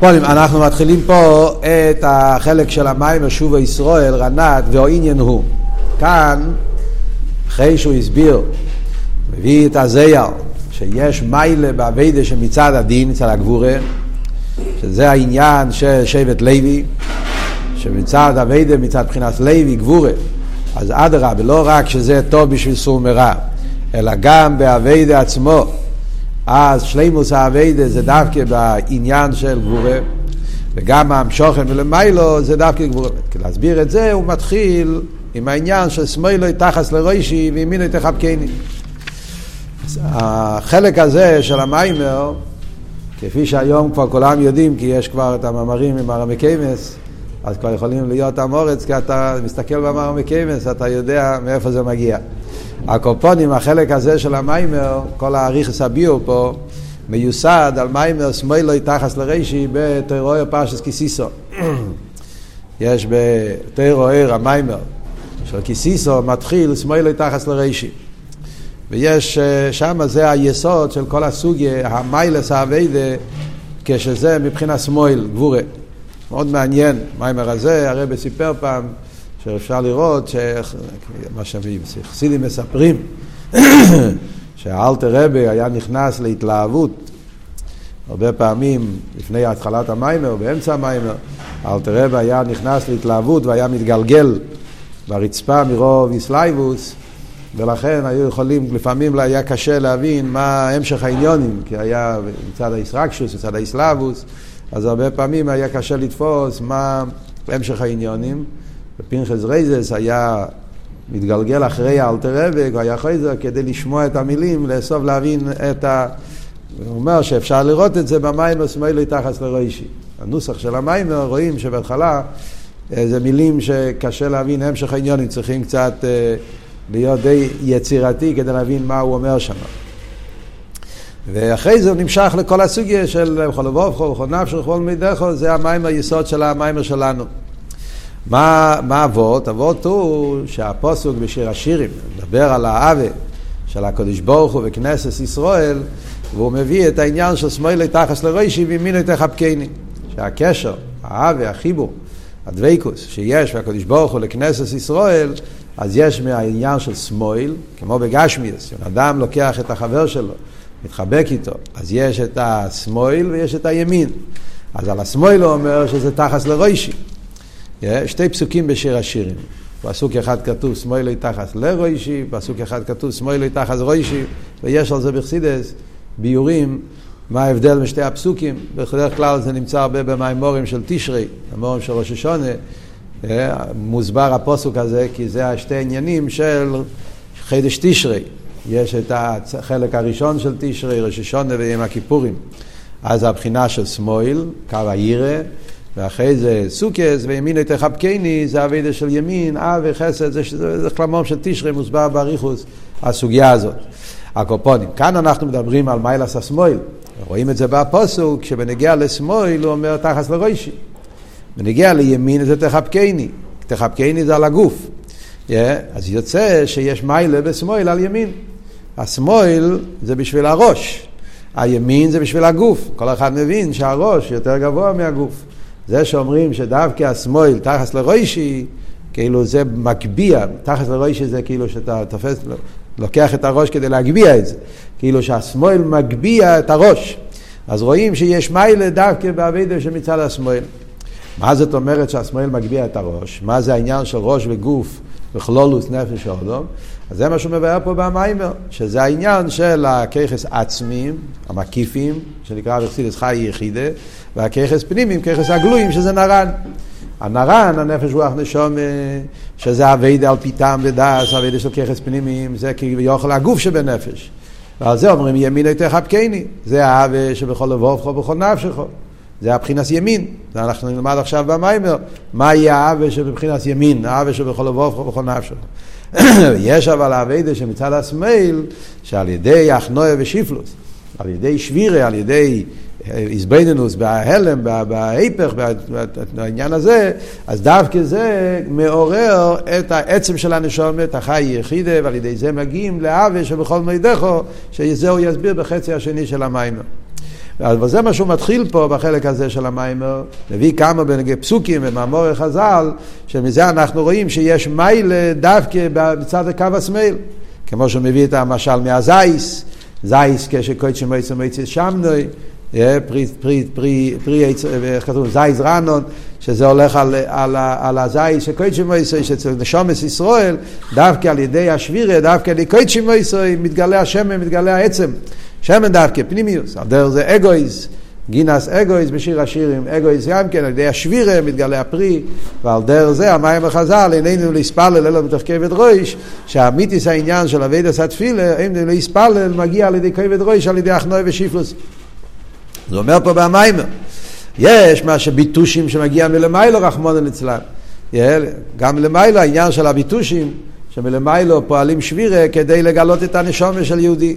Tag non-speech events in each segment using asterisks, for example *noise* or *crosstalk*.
פולים, אנחנו מתחילים פה את החלק של המים שוב ישראל, רנת, והעניין הוא. כאן, אחרי שהוא הסביר, מביא את הזייר, שיש מיילה באביידה שמצד הדין, מצד הגבורה, שזה העניין של שבט לוי, שמצד אביידה, מצד בחינת לוי, גבורה. אז אדרבה, לא רק שזה טוב בשביל סור מרע, אלא גם באביידה עצמו. אז שלימות העבודה זה דווקא בעניין של גבורה, וגם המשכה מלמעלה זה דווקא גבורה. כדי להסביר את זה הוא מתחיל עם העניין של שמאלו תחת לראשי וימינו תחבקני. החלק הזה של המאמר, כפי שהיום כבר כולם יודעים, כי יש כבר את המאמרים עם המראי מקומות, אז כבר יכולים להיות עם הארץ, כי אתה מסתכל במראי מקומות, אתה יודע מאיפה זה מגיע. הקופונים, החלק הזה של המיימר, כל האריכס הביאו פה, מיוסד על מיימר שמאלוי תחס לרישי בתיאוריה פרשס קיסיסו. *clears throat* יש בתיאוריה המיימר של קיסיסו מתחיל שמאלוי תחס לרישי. ויש, אה, שם זה היסוד של כל הסוגיה, המיילס האביידה, כשזה מבחינת שמאל, גבורה. מאוד מעניין, מיימר הזה, הרב סיפר פעם שאפשר לראות מה שחסידים מספרים, שהאלטער רבי היה נכנס להתלהבות הרבה פעמים לפני התחלת המאמר, באמצע המאמר, האלטער רבי היה נכנס להתלהבות והיה מתגלגל ברצפה מרוב התלהבות ולכן היו יכולים, לפעמים היה קשה להבין מה המשך העניינים, כי היה מצד ההתרגשות, מצד ההתלהבות, אז הרבה פעמים היה קשה לתפוס מה המשך העניינים. ופנחס רייזס היה מתגלגל אחרי האלטער רבי, הוא היה חוזר כדי לשמוע את המילים, לאסוף להבין את ה... הוא אומר שאפשר לראות את זה במאמר שמאלו תחת לראשי. הנוסח של המאמר רואים שבהתחלה אה, זה מילים שקשה להבין המשך העניינים, צריכים קצת אה, להיות די יצירתי כדי להבין מה הוא אומר שם. ואחרי זה הוא נמשך לכל הסוגיה של בכל לבובכו, בכל נפשו, בכל מידךו, זה המים היסוד של המיימר שלנו. מה, אבות? אבות הוא שהפוסוק בשיר השירים מדבר על האווה של הקדוש ברוך הוא וכנסת ישראל, והוא מביא את העניין של שמאלי תחס לרוישי וימינו תחבקני. שהקשר, האווה, החיבור, הדבקוס שיש והקדוש ברוך הוא לכנסת ישראל, אז יש מהעניין של שמאל, כמו בגשמיאס, אדם לוקח את החבר שלו, מתחבק איתו, אז יש את השמאל ויש את הימין. אז על השמאל הוא אומר שזה תחס לרוישי. שתי פסוקים בשיר השירים. פסוק אחד כתוב שמאלי תחת לרוישי, פסוק אחד כתוב שמאלי תחת רוישי, ויש על זה בחסידס ביורים מה ההבדל בין שתי הפסוקים. בדרך כלל זה נמצא הרבה במימורים של תשרי, המימורים של ראש השונה. מוסבר הפוסוק הזה, כי זה השתי עניינים של חידש תשרי. יש את החלק הראשון של תשרי, ראש השונה ויום הכיפורים. אז הבחינה של שמאל, קו הירא, ואחרי זה סוכס, וימיני תחבקני, זה אבידה של ימין, אה וחסד, זה, זה, זה כלמום של תשרי מוסבר באריכוס, הסוגיה הזאת. הקופונים. כאן אנחנו מדברים על מיילס השמאל. רואים את זה בפוסוק, כשבנגיע לשמאל הוא אומר תחס לרוישי. בנגיע לימין זה תחבקני. תחבקני זה על הגוף. Yeah, אז יוצא שיש מיילה בשמאל על ימין. השמאל זה בשביל הראש. הימין זה בשביל הגוף. כל אחד מבין שהראש יותר גבוה מהגוף. זה שאומרים שדווקא השמאל תחס לרוישי, כאילו זה מגביה, תחס לרוישי זה כאילו שאתה תופס, לוקח את הראש כדי להגביה את זה, כאילו שהשמאל מגביה את הראש. אז רואים שיש מיילה דווקא באבידה שמצד השמאל. מה זאת אומרת שהשמאל מגביה את הראש? מה זה העניין של ראש וגוף וכלולוס נפש האודום? אז זה מה שהוא מבאר פה במיימר, שזה העניין של הככס עצמיים, המקיפים, שנקרא בחסידס חי יחידה, והככס פנימיים, ככס הגלויים, שזה נרן. הנרן, הנפש רוח נשום, שזה אביידה על פי טעם ודס, אביידה של ככס פנימיים, זה כביכול הגוף שבנפש. ועל זה אומרים ימין יותר חבקני, זה האווה שבכל לבובך ובכל נפשך. זה הבחינס ימין, זה אנחנו נלמד עכשיו במיימר, מה יהיה האווה שבבחינס ימין, האווה שבכל לבובך ובכל נפשך. *coughs* יש אבל האביידה שמצד השמאל, שעל ידי הכנויה ושיפלוס, על ידי שבירה, על ידי איזבנינוס, בהלם, בהיפך, בעניין הזה, אז דווקא זה מעורר את העצם של הנשומת, החי יחידה, ועל ידי זה מגיעים לאווה שבכל מידךו, שזה הוא יסביר בחצי השני של המיימר. אבל זה מה שהוא מתחיל פה בחלק הזה של המיימר, מביא כמה בנגי פסוקים ומאמורי חז"ל, שמזה אנחנו רואים שיש מיילה דווקא בצד הקו השמאל, כמו שהוא מביא את המשל מהזייס, זייס כשקודשי מויצא מויצא שמנוי, פרי, פרי, פרי, פרי, איך כתוב, זייס רנון, שזה הולך על, על, על הזייס של קודשי מויצא, שאצל נשומס ישראל, דווקא על ידי השבירה, דווקא על ידי קודשי מויצא, מתגלה השמן, מתגלה העצם. שמן דווקא, פנימיוס, על דרך זה אגויז, גינס אגויז בשיר השירים, אגויז גם כן, על ידי השבירה מתגלה הפרי, ועל דרך זה המים החז"ל, איננו להספלל אלא בתוך כבד ראש, שהמיתיס העניין של אבידס התפילה, איננו להספלל, מגיע על ידי כבד ראש, על ידי אחנוי ושיפלוס. זה אומר פה במיימר, יש מה שביטושים שמגיע מלמיילו רחמונו ליצלן. גם מלמיילו העניין של הביטושים, שמלמיילו פועלים שבירה כדי לגלות את הנשומה של יהודי.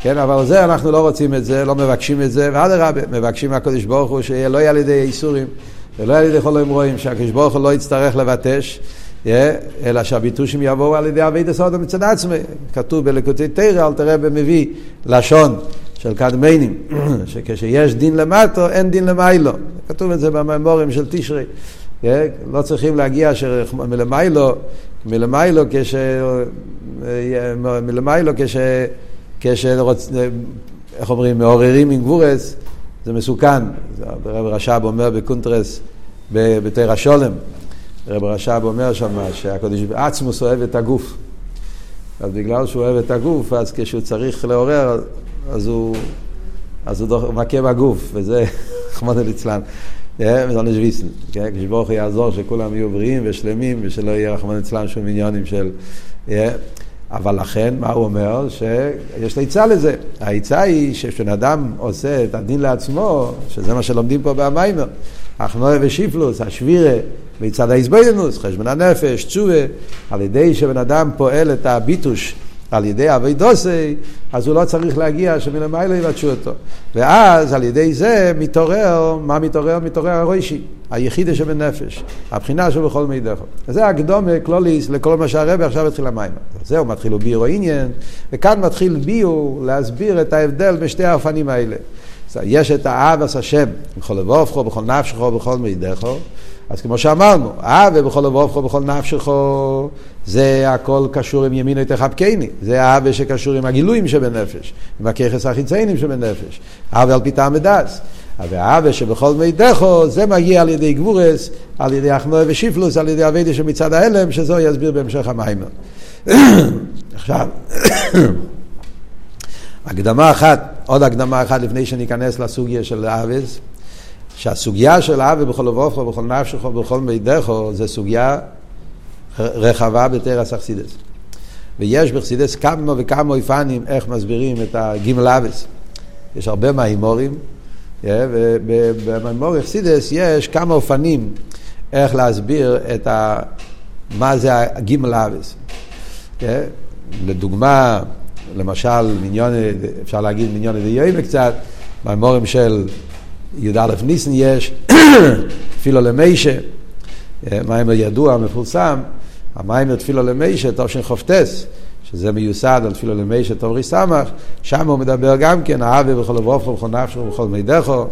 כן, אבל זה אנחנו לא רוצים את זה, לא מבקשים את זה, ואדרבה, מבקשים מהקדוש ברוך הוא שיהיה לא יהיה על ידי איסורים, ולא יהיה על ידי חולים רואים, שהקדוש ברוך הוא לא יצטרך לבטש, אלא שהביטושים יבואו על ידי אבי דסודו מצד עצמי. כתוב בלקוטי תרא, אל תראה במביא לשון של קדמיינים, *clears throat* שכשיש דין למטו, אין דין למיילו. כתוב את זה בממורים של תשרי. לא צריכים להגיע מלמיילו, מלמיילו כש... מלמיילו כש... כשרוצ... איך אומרים, מעוררים עם גבורס, זה מסוכן. הרב רש"ב אומר בקונטרס בתר השולם, הרב רש"ב אומר שם שהקדוש עצמוס אוהב את הגוף. אז בגלל שהוא אוהב את הגוף, אז כשהוא צריך לעורר, אז הוא, אז הוא, דוח, הוא מכה בגוף, וזה *laughs* חמוד ליצלן. מזונש ויסן, כשברוך הוא יעזור שכולם יהיו בריאים ושלמים ושלא יהיה רחמנא ליצלן שום עניונים של... אבל לכן, מה הוא אומר? שיש עצה לזה. העצה היא שכשבן אדם עושה את הדין לעצמו, שזה מה שלומדים פה במיימר, אחנואה ושיפלוס, השבירה, מצד ההזבדנוס, חשבון הנפש, תשובה, על ידי שבן אדם פועל את הביטוש על ידי אבי דוסי, אז הוא לא צריך להגיע שמלמעלה יבטשו אותו. ואז על ידי זה מתעורר, מה מתעורר? מתעורר הרוישי, היחידה שבנפש, הבחינה שבכל מידך. זה הקדומה קלוליס לכל מה שהרבה עכשיו התחיל המים. זהו, מתחיל ביור עניין, וכאן מתחיל ביור להסביר את ההבדל בשתי האופנים האלה. יש את האבס השם, בכל לבובכו, בכל נפשכו, בכל מידךו. אז כמו שאמרנו, אהבה בכל לבובכו, בכל נפשכו, זה הכל קשור עם ימינו תחבקני. זה אהבה שקשור עם הגילויים שבנפש, עם הככס החיציינים שבנפש. אהבה על פי טעם ודס. והאהבה שבכל מידךו, זה מגיע על ידי גבורס, על ידי אחנוע ושיפלוס, על ידי אביידה שמצד ההלם, שזו יסביר בהמשך המיימר. *coughs* עכשיו, *coughs* הקדמה אחת, עוד הקדמה אחת לפני שניכנס לסוגיה של האבס, שהסוגיה של אבי בכל לבובכו, בכל נפשך ובכל מידךו, זה סוגיה רחבה בתרס אכסידס. ויש בחסידס כמה וכמה אופנים איך מסבירים את הגימל אבס. יש הרבה מההימורים, ובמימור אכסידס יש כמה אופנים איך להסביר את ה... מה זה הגימל אבס. לדוגמה, למשל, מיניון, אפשר להגיד מיניון ויואימה קצת, מהמורים של י"א ניסן יש, *coughs* תפילו למיישה, מיימר ידוע, מפורסם, המיימר תפילו למיישה, טוב שחופטס, שזה מיוסד על תפילו למיישה, טוב ריסמך, שם הוא מדבר גם כן, אהבה בכל אברופו, בכל נפשו, בכל מידךו,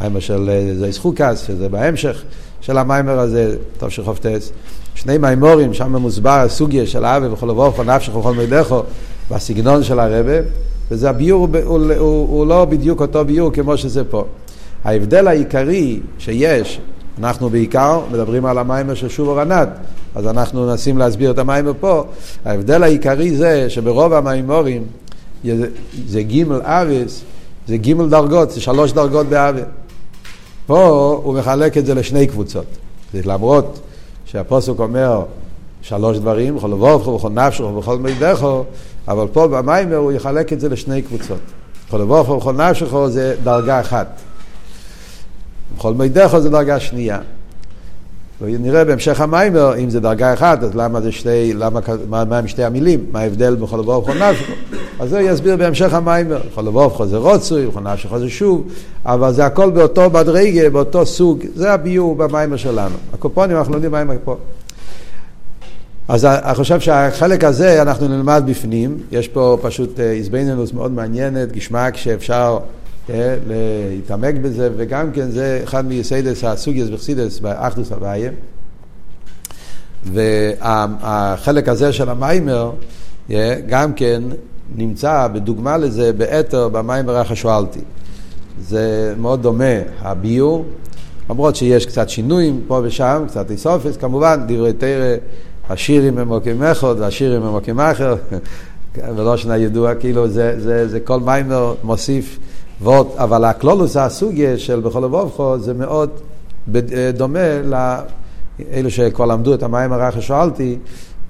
מיימר של זייס חוקס, שזה בהמשך של המיימר הזה, שחופטס. שני מיימורים, שם מוסבר הסוגיה של אהבה בכל אברופו, נפשו, בכל מידךו, והסגנון של הרבה, וזה הביור, הוא, הוא, הוא, הוא לא בדיוק אותו ביור כמו שזה פה. ההבדל העיקרי שיש, אנחנו בעיקר מדברים על המיימר של שוב אורנת, אז אנחנו מנסים להסביר את המיימר פה. ההבדל העיקרי זה שברוב המיימורים זה גימל אביס, זה גימל דרגות, זה שלוש דרגות באבי. פה הוא מחלק את זה לשני קבוצות. למרות שהפוסק אומר שלוש דברים, בכל לבובכו, בכל נפשו, בכל מידךו, אבל פה במיימר הוא יחלק את זה לשני קבוצות. בכל לבובכו, בכל נפשו זה דרגה אחת. בכל מידךו זה דרגה שנייה. ונראה בהמשך המיימר, אם זה דרגה אחת, אז למה זה שתי, למה, מה, מה הם שתי המילים? מה ההבדל בכל ובכל נפשך? אז זה יסביר בהמשך המיימר. בכל ובכל זה רוצוי, בכל נפשך זה שוב, אבל זה הכל באותו מדרגה, באותו סוג, זה הביור במיימר שלנו. הקופונים, אנחנו לומדים מיימר פה. אז אני חושב שהחלק הזה אנחנו נלמד בפנים, יש פה פשוט הזבנינוס מאוד מעניינת, גשמק שאפשר להתעמק בזה, וגם כן זה אחד מייסיידס הסוגיוס וחסידס באחדוס הוויה. והחלק הזה של המיימר גם כן נמצא בדוגמה לזה באתר במיימר החשואלתי. זה מאוד דומה, הביור, למרות שיש קצת שינויים פה ושם, קצת איסופס, כמובן דברי תרא, השירים הם מוקים אחד והשירים הם מוקים אחר, *laughs* ולא שנה ידוע, כאילו זה, זה, זה כל מיימר מוסיף ועוד, אבל הכלולוס הסוגיה של בכל אבובכו זה מאוד דומה לאלו שכבר למדו את המים הרח ששאלתי,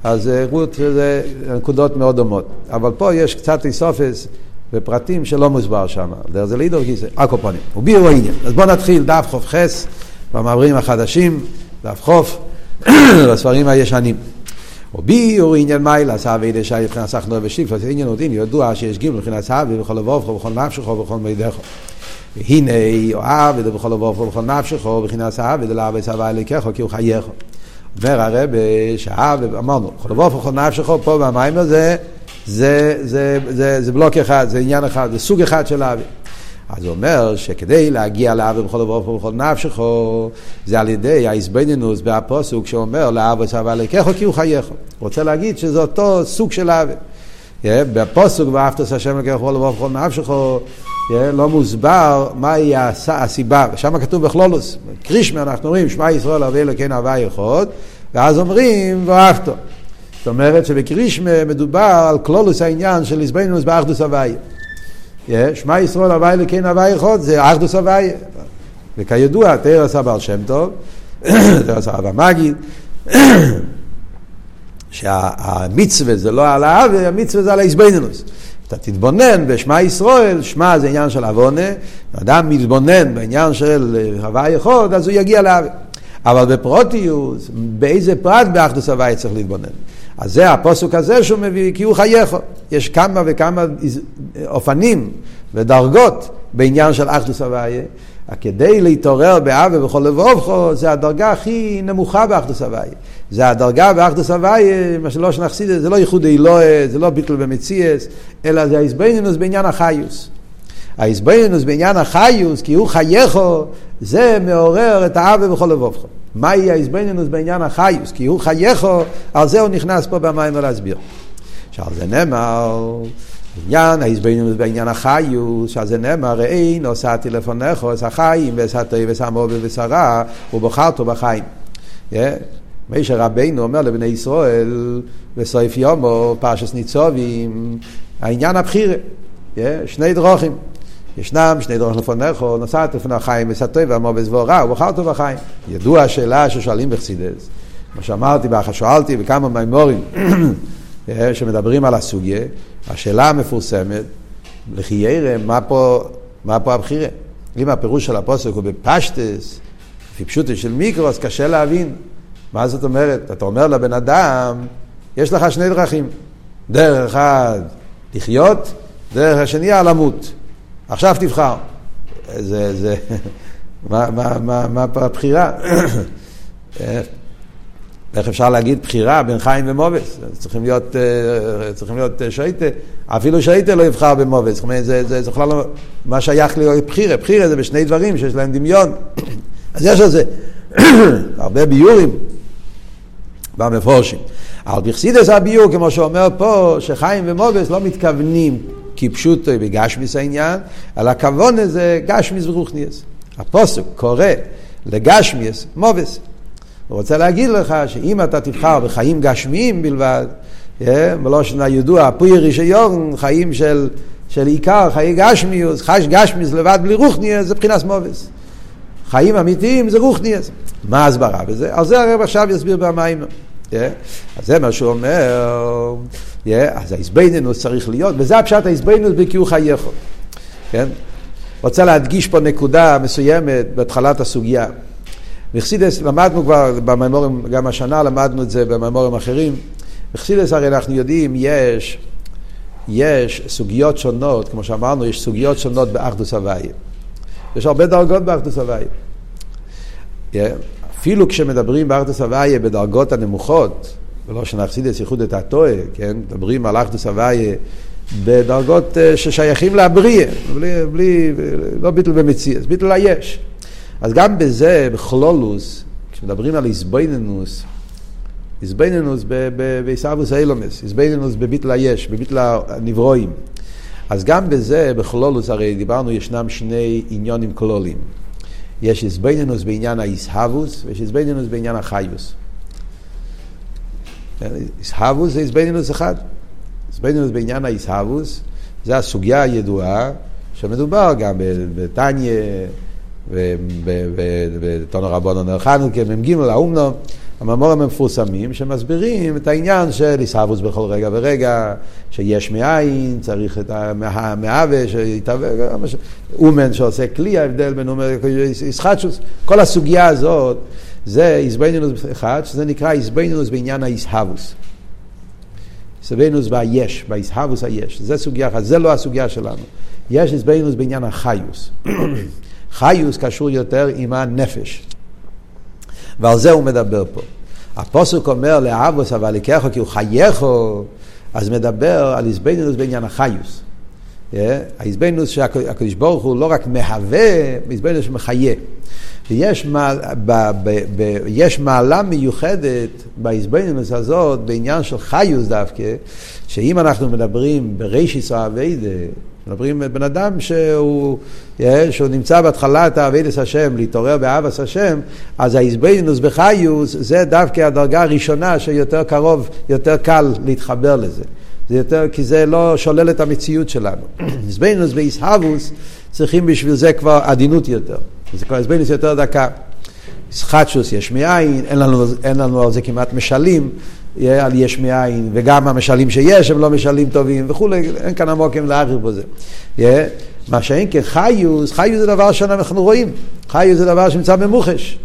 אז רות זה נקודות מאוד דומות. אבל פה יש קצת איסופס ופרטים שלא מוסבר שם. זה לידור גיסא, אקופונים. ובירו העניין. אז בואו נתחיל דף חוף חס במעברים החדשים, דף חוף, *coughs* בספרים הישנים. וביור עניין מיילה, סבא ידי שי מבחינת סחנור ושיפלוס, עניין עוד עניין ידוע שיש גימל מבחינת סבא בכל לבובכו, בכל נפשכו, בכל מידךו. והנה אוהב את בכל לבובכו, בכל נפשכו, מבחינת סבא דלאו סבא אליקךו, כי הוא חייךו. אומר הרב שאהב, אמרנו, בכל לבובכו, בכל נפשכו, פה במים הזה, זה, זה, זה, זה בלוק אחד, זה עניין אחד, זה סוג אחד של אבי. אז הוא אומר שכדי להגיע לאב בכל דבר ובכל נפשכו, זה על ידי האיזבנינוס בהפוסוק שאומר לאב וסבא לקחו כי הוא חייך. רוצה להגיד שזה אותו סוג של אב. בפוסוק ואהבת את השם לקחו בכל דבר ובכל נפשכו, לא מוסבר מהי הסיבה, ושם כתוב בכלולוס, קרישמה אנחנו אומרים שמע ישראל אבי אלוקיין הווה יכול, ואז אומרים ואהבתו. זאת אומרת שבקרישמה מדובר על כלולוס העניין של איזבנינוס באחדוס הוויה. שמע ישראל הוואי לקין הוואי אחד, זה אחדוס הוואי. וכידוע, תרא עשה בעל שם טוב, *coughs* תרא עשה אבא מגיד, *coughs* שהמצווה זה לא על האווה, המצווה זה על האיזבנינוס. אתה תתבונן בשמע ישראל, שמע זה עניין של עוונה, אדם מתבונן בעניין של הוואי אחד, אז הוא יגיע לאווה. אבל בפרוטיוס, באיזה פרט באחדוס הוואי צריך להתבונן? אז זה הפוסוק הזה שהוא מביא, כי הוא חייך. יש כמה וכמה אופנים ודרגות בעניין של אחדוס הוויה. כדי להתעורר באווה ובכל לבובכו, זה הדרגה הכי נמוכה באחדוס הוויה. זה הדרגה באחדוס הוויה, מה שלא שנחסיד, זה לא ייחוד אלוהה, זה לא ביטל במציאס, אלא זה האיזבנינוס בעניין החיוס. האיזבנינוס בעניין החיוס, כי הוא חייכו, זה מעורר את האווה בכל לבובכו. מהי האיזבנינוס בעניין החיוס? כי הוא חייכו, על זה הוא נכנס פה במים להסביר. שעל זה נאמר, עניין האיזבנינוס בעניין החיוס, שעל זה נאמר, ראי נוסעתי לפניך, את החיים, ואת הטוב, ואת המובל ושרה, ובחרתו בחיים. מישר רבינו אומר לבני ישראל, בסוף יומו, פרשס ניצובים, העניין הבחירה, שני דרוכים. ישנם שני דרכים לפונך, נוסעת לפני החיים וסתוי ואמור בזבורה, ובחרת בחיים. ידוע השאלה ששואלים בחסידס, כמו שאמרתי, באחר שואלתי בכמה מימורים *clears throat* שמדברים על הסוגיה, השאלה המפורסמת, לכי ירא, מה פה, מה פה הבחירה? אם הפירוש של הפוסק הוא בפשטס, לפי פשוטו של מיקרו, אז קשה להבין. מה זאת אומרת? אתה אומר לבן אדם, יש לך שני דרכים. דרך אחד לחיות, דרך השנייה למות. עכשיו תבחר. זה, זה, מה, מה, מה, מה הבחירה? איך אפשר להגיד בחירה בין חיים ומובס? צריכים להיות, אה, צריכים להיות אה, שייטה. אפילו שייטה לא יבחר במובס. זאת אומרת, זה, זה, זה בכלל לא... מה שייך להיות בחירה? בחירה זה בשני דברים שיש להם דמיון. אז יש על זה הרבה ביורים במפורשים. אבל בחסידס הביור, כמו שאומר פה, שחיים ומובס לא מתכוונים כפשוטו בגשמיס העניין, על הכוון הזה גשמיס ורוחניאס. הפוסק קורא לגשמיס מובס. הוא רוצה להגיד לך שאם אתה תבחר בחיים גשמיים בלבד, בלושן הידוע, פוי רישיון, חיים של, של עיקר, חיי גשמיוס, חש גשמיס לבד בלי רוחניאס, זה מבחינת מובס. חיים אמיתיים זה רוחניאס. מה ההסברה בזה? על זה הרב עכשיו יסביר במים. אז זה מה שהוא אומר. Yeah, אז האיזבנינוס צריך להיות, וזה הפשט האיזבנינוס בקיור חייכו. כן? רוצה להדגיש פה נקודה מסוימת בהתחלת הסוגיה. בחסידס למדנו כבר במימורים, גם השנה למדנו את זה במימורים אחרים. בחסידס הרי אנחנו יודעים, יש, יש סוגיות שונות, כמו שאמרנו, יש סוגיות שונות באחדוס הוויה. יש הרבה דרגות באחדוס הוויה. Yeah. אפילו כשמדברים באחדוס הוויה בדרגות הנמוכות, ולא שנחסידס ייחוד את הטועה, כן? מדברים על אחדוס הוויה בדרגות אה, ששייכים לבריאה, בלי, בלי, לא ביטל במציאס, ביטל היש. אז גם בזה, בכלולוס, כשמדברים על איזבנינוס, איזבנינוס בעיסאוווס אילומס, איזבנינוס בביטל היש, בביטל הנברואים. אז גם בזה, בכלולוס, הרי דיברנו, ישנם שני עניונים כלולים. יש איזבנינוס בעניין האיסהבוס, ויש איזבנינוס בעניין החיוס. איסהבוס זה איזבנינוס אחד. איזבנינוס בעניין האיסהבוס, זה הסוגיה הידועה, שמדובר גם בתניא, ובתונו רבונו נר חנוכה, מ"ג האומנו, המאמורים המפורסמים שמסבירים את העניין של איסהבוס בכל רגע ורגע, שיש מאין, צריך את המהווה, שיתהווה, אומן שעושה כלי, ההבדל בין אומר איסחטשוס, כל הסוגיה הזאת זה איזבנינוס אחד, שזה נקרא איזבנינוס בעניין האיסהבוס. איזבנינוס ביש, באיסהבוס היש, זה סוגיה אחת, זה לא הסוגיה שלנו. יש איזבנינוס בעניין החיוס. *coughs* חיוס קשור יותר עם הנפש. ועל זה הוא מדבר פה. הפוסק אומר לאבוס אבל יקחו כי הוא חייכו, אז מדבר על איזבנינוס בעניין החיוס. האיזבנינוס שהקדוש ברוך הוא לא רק מהווה, איזבנינוס שמחיה. ויש מעל, ב, ב, ב, יש מעלה מיוחדת באיזבנינוס הזאת בעניין של חיוס דווקא, שאם אנחנו מדברים ברישיס האביידה, מדברים על בן אדם שהוא, שהוא נמצא בהתחלת האביידס השם, להתעורר באבס השם, אז האיזבנינוס בחיוס זה דווקא הדרגה הראשונה שיותר קרוב, יותר קל להתחבר לזה. זה יותר, כי זה לא שולל את המציאות שלנו. *clears throat* איזבנינוס ואיסהבוס צריכים בשביל זה כבר עדינות יותר. זה כבר איזבנינוס יותר דקה. חדשוס יש מאין, אין לנו, אין לנו על זה כמעט משלים, על יש מאין, וגם המשלים שיש הם לא משלים טובים וכולי, אין כאן עמוקים להעריך בזה. מה שאין כחיוס, חיוס זה דבר שאנחנו רואים, חיוס זה דבר שנמצא במוחש,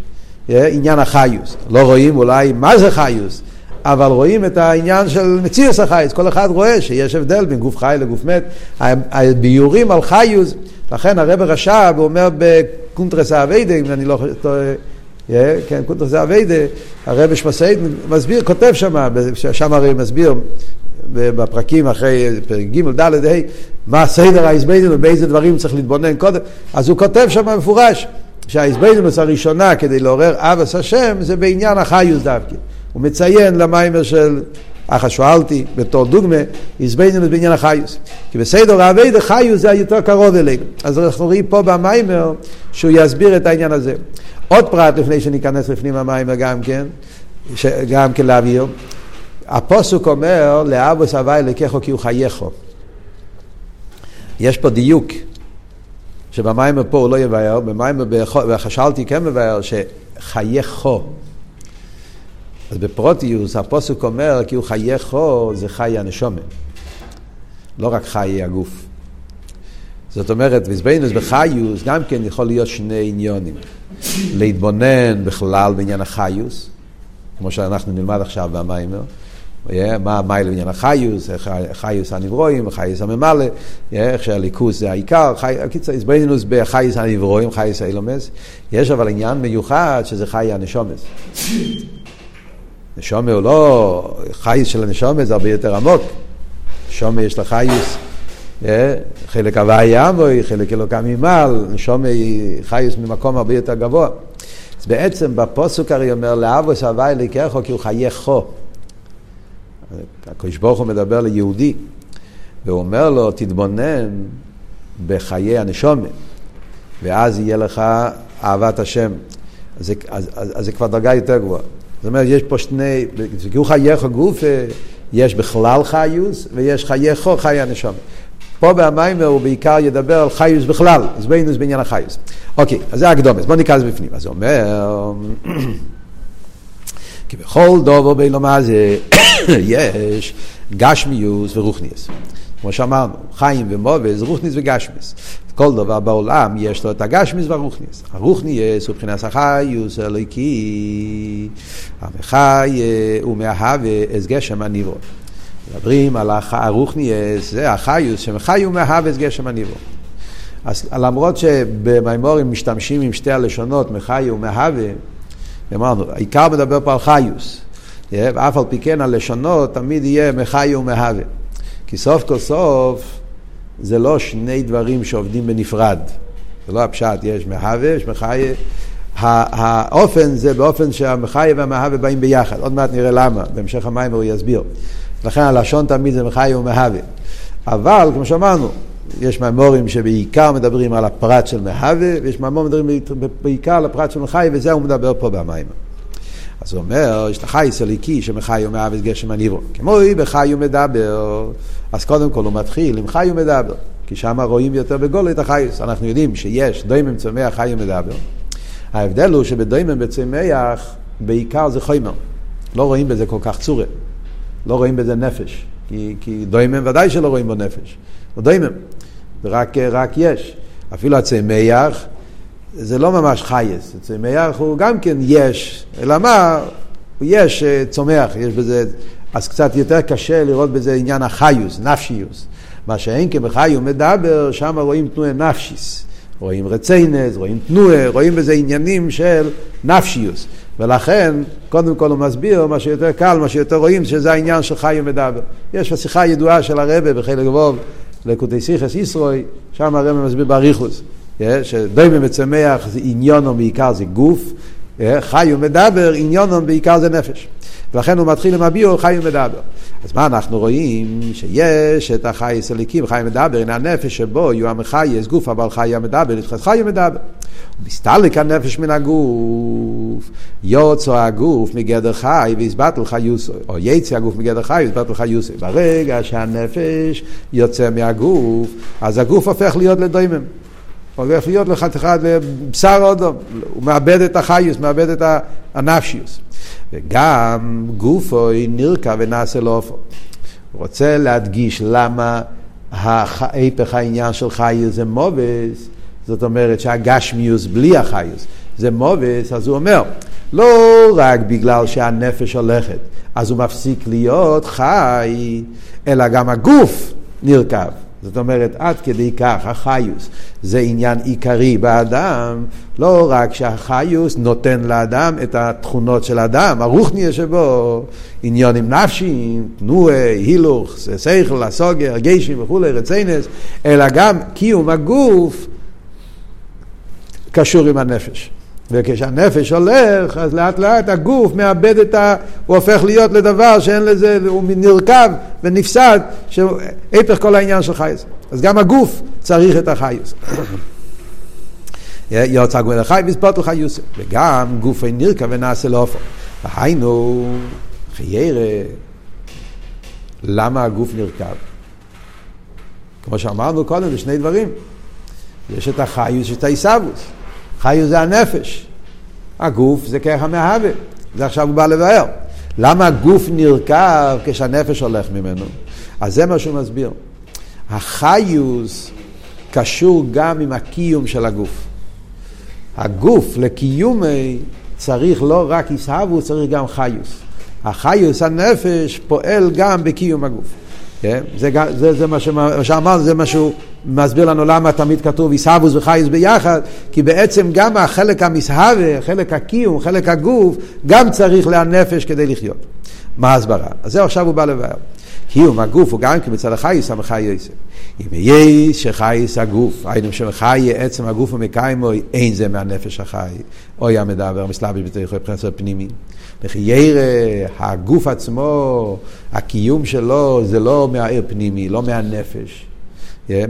עניין החיוס. לא רואים אולי מה זה חיוס, אבל רואים את העניין של מציאוס החייס, כל אחד רואה שיש הבדל בין גוף חי לגוף מת, הביורים על חיוס, לכן הרב רש"ב אומר בקונטרס האביידה, אם אני לא טועה, כן, קונטרס האביידה, הרב שמסעיד מסביר, כותב שם, שם הרי מסביר בפרקים אחרי פרק ג' ד' ה', מה הסדר ההסבדינוס, באיזה דברים צריך להתבונן קודם, אז הוא כותב שם מפורש, שההסבדינוס הראשונה כדי לעורר אבס השם זה בעניין החיוס דווקא. הוא מציין למיימר של אחא שואלתי בתור דוגמה, הסבדינוס בעניין החיוס. כי בסדר האביידה חיוס זה היותר קרוב אלינו. אז אנחנו רואים פה במיימר שהוא יסביר את העניין הזה. עוד פרט לפני שניכנס לפנים המיימר גם כן, גם כן להבהיר. הפוסוק אומר, לאבוס הווי לקחו כי הוא חייכו. יש פה דיוק, שבמיימר פה הוא לא יבאר, במיימר בחשלתי כן מבאר שחייכו. אז בפרוטיוס הפוסק אומר כי הוא חייכו זה חי הנשומן, לא רק חיי הגוף. זאת אומרת, ויזבנוס בחיוס גם כן יכול להיות שני עניונים. להתבונן בכלל בעניין החיוס, כמו שאנחנו נלמד עכשיו במיימר, מה המיילה בעניין החיוס, חיוס הנברואים, חיוס הממלא, איך שהליכוס זה העיקר, קיצר, הסברינוס בחייס הנברואים, חייס האילומס, יש אבל עניין מיוחד שזה חי הנשומס. נשומה הוא לא, חייס של הנשומה זה הרבה יותר עמוק. נשומה יש לה חייס, חלק הוויה עמוי, חלק אלוקה ממעל, היא חייס ממקום הרבה יותר גבוה. אז בעצם בפוסוק הרי אומר, לאבוס הווי לקחו כי הוא חייכו. הקדוש ברוך הוא מדבר ליהודי, והוא אומר לו, תתבונן בחיי הנשומה, ואז יהיה לך אהבת השם. אז אז, אז, אז זה כבר דרגה יותר גבוהה. זאת אומרת, יש פה שני, כי הוא חייך גוף, יש בכלל חיוס, ויש חייכו חיי הנשום. פה במיימר הוא בעיקר ידבר על חיוס בכלל, אז ביינוס בעניין החיוס. אוקיי, אז זה הקדומס, בוא נקרא את בפנים. אז הוא אומר, *clears throat* כי בכל דובר בילומה זה *coughs* יש גשמיוס ורוחניאס. כמו שאמרנו, חיים ומובס, רוחניס וגשמיס. כל דבר בעולם יש לו את הגשמיס והרוחניס. הרוחניס הוא מבחינת החיוס אלוהיקי, המחי הוא את גשם הניבו. מדברים על הרוחניס, זה החיוס שמחי הוא מהווה גשם הניבו. אז למרות שבמימורים משתמשים עם שתי הלשונות, מחי ומהווה, אמרנו, העיקר מדבר פה על חיוס, ואף על פי כן הלשונות תמיד יהיה מחי ומהווה. כי סוף כל סוף זה לא שני דברים שעובדים בנפרד. זה לא הפשט, יש מהווה, יש מחיה. האופן זה באופן שהמחיה והמהווה באים ביחד. עוד מעט נראה למה, בהמשך המים הוא יסביר. לכן הלשון תמיד זה מחיה ומהווה. אבל, כמו שאמרנו, יש מאמורים שבעיקר מדברים על הפרט של מהווה, ויש מאמורים מדברים בעיקר על הפרט של מחיה, וזה הוא מדבר פה במים. אז הוא אומר, יש לך חייס אליקי שמחי ומהווה את גשם הניברו. כמו היא בחי ומדבר, אז קודם כל הוא מתחיל עם חי ומדבר, כי שם רואים יותר בגולו את החייס. אנחנו יודעים שיש דוימם צומח חי ומדבר. ההבדל הוא שבדוימם בצומח בעיקר זה חומר. לא רואים בזה כל כך צורה. לא רואים בזה נפש. כי, כי דוימם ודאי שלא רואים בו נפש. זה דוימם. רק, רק יש. אפילו הצמח זה לא ממש חייס, צמח הוא גם כן יש, אלא מה, הוא יש אה, צומח, יש בזה, אז קצת יותר קשה לראות בזה עניין החיוס, נפשיוס. מה שאין כבחיו מדבר, שם רואים תנועה נפשיס. רואים רציינס, רואים תנועה, רואים בזה עניינים של נפשיוס. ולכן, קודם כל הוא מסביר, מה שיותר קל, מה שיותר רואים, שזה העניין של חי ומדבר. יש בשיחה ידועה של הרבה בחלק גבוה, לקוטי סיכס ישרוי, שם הרבה מסביר באריכוס. שדוימה וצמח זה עניונו בעיקר זה גוף, חי ומדבר עניונו בעיקר זה נפש. ולכן הוא מתחיל עם הביור חי ומדבר. אז מה אנחנו רואים? שיש את החי הסליקים, חי ומדבר, הנה הנפש שבו יהיו המחייס, גוף אבל חי המדבר, נתחס חי ומדבר. מסתלק הנפש מן הגוף, יוצא הגוף מגדר חי ויסבטל חיוסו, או יצא הגוף מגדר חי ויסבטל חיוסו. ברגע שהנפש יוצא מהגוף, אז הגוף הופך להיות לדוימם. הולך להיות לחתיכת בשר אודום, הוא מאבד את החיוס, מאבד את הנפשיוס. וגם גופו נרקע ונעשה לו אופו. הוא רוצה להדגיש למה ההפך העניין של חיוס זה מובס, זאת אומרת שהגשמיוס בלי החיוס זה מובס, אז הוא אומר, לא רק בגלל שהנפש הולכת, אז הוא מפסיק להיות חי, אלא גם הגוף נרקב. זאת אומרת, עד כדי כך החיוס זה עניין עיקרי באדם, לא רק שהחיוס נותן לאדם את התכונות של האדם, הרוחניה שבו, עניונים נפשיים, תנועה, הילוך, שכל, הסוגר, גיישים וכולי, רציינס, אלא גם קיום הגוף קשור עם הנפש. וכשהנפש הולך, אז לאט לאט הגוף מאבד את ה... הוא הופך להיות לדבר שאין לזה, הוא נרקב ונפסד, שהפך כל העניין של חייס. אז גם הגוף צריך את החייס. *clears throat* יוצא גואל החי ויספוט לך יוסף. וגם גוף אין נרקב ונעשה לאופו. והיינו, חיירה, למה הגוף נרקב? כמו שאמרנו קודם, זה שני דברים. יש את החיוס, יש את העיסאוווס. חיו זה הנפש. הגוף זה ככה מהווה. זה עכשיו הוא בא לבאר. למה הגוף נרקב כשהנפש הולך ממנו? אז זה מה שהוא מסביר. החיוס קשור גם עם הקיום של הגוף. הגוף לקיומי צריך לא רק עיסאוו, צריך גם חיוס. החיוס, הנפש, פועל גם בקיום הגוף. כן? זה, זה, זה מה שאמרנו, זה מה שהוא מסביר לנו למה תמיד כתוב עיסאוווס וחייס ביחד, כי בעצם גם החלק המסהווה, חלק הקיום, חלק הגוף, גם צריך לנפש כדי לחיות. מה ההסברה? אז זהו עכשיו הוא בא לבאר. קיום הגוף הוא גם כי מצד החייס המחי יסף. אם יהיה שחייס הגוף, היינו שמחי עצם הגוף המקיימו, אין זה מהנפש החי. אוי המדבר, מסלבי בתוכו מבחינת פנימי. וכי ירא, הגוף עצמו, הקיום שלו זה לא מהעיר פנימי, לא מהנפש.